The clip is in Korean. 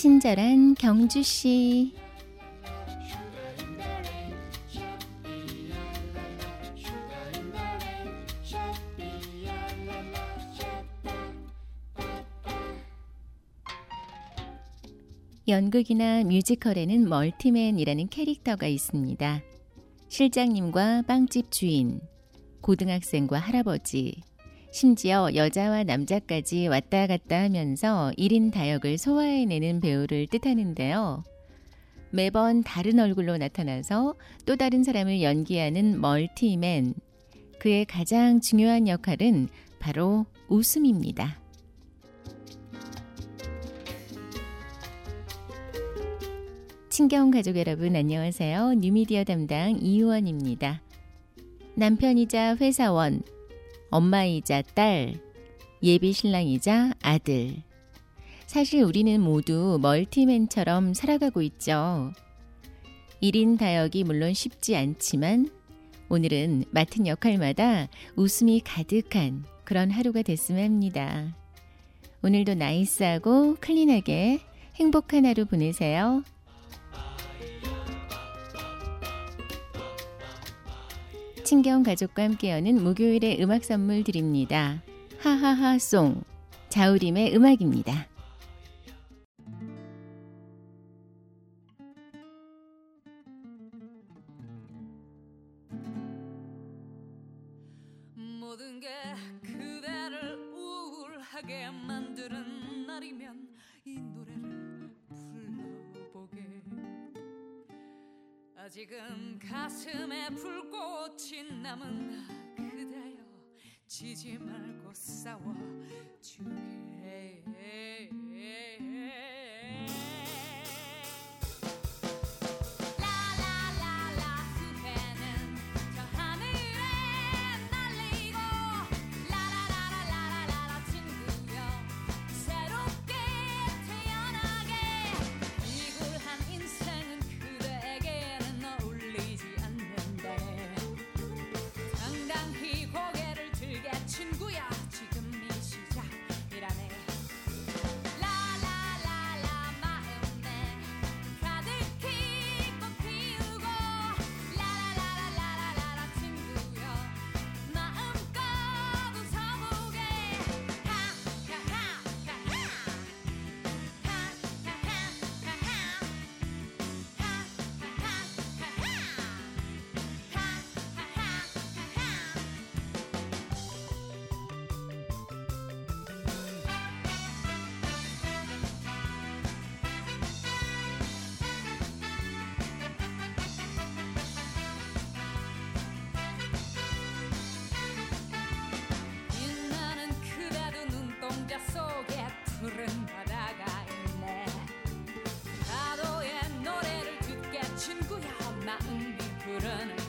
친절한 경주 씨. 연극이나 뮤지컬에는 멀티맨이라는 캐릭터가 있습니다. 실장님과 빵집 주인, 고등학생과 할아버지, 심지어 여자와 남자까지 왔다 갔다 하면서 1인 다역을 소화해내는 배우를 뜻하는데요. 매번 다른 얼굴로 나타나서 또 다른 사람을 연기하는 멀티맨. 그의 가장 중요한 역할은 바로 웃음입니다. 친경 가족 여러분 안녕하세요. 뉴미디어 담당 이유원입니다. 남편이자 회사원, 엄마이자 딸, 예비 신랑이자 아들. 사실 우리는 모두 멀티맨처럼 살아가고 있죠. 1인 다역이 물론 쉽지 않지만 오늘은 맡은 역할마다 웃음이 가득한 그런 하루가 됐으면 합니다. 오늘도 나이스하고 클린하게 행복한 하루 보내세요. 친경 가족과 함께 여는 목요일의 음악 선물 드립니다. 하하하 송 자우림의 음악입니다. 모든 게 그대를 우울하게 만드는 날이면 아직은 가슴에 불꽃이 남은 그대여 지지 말고 싸워 주게 人。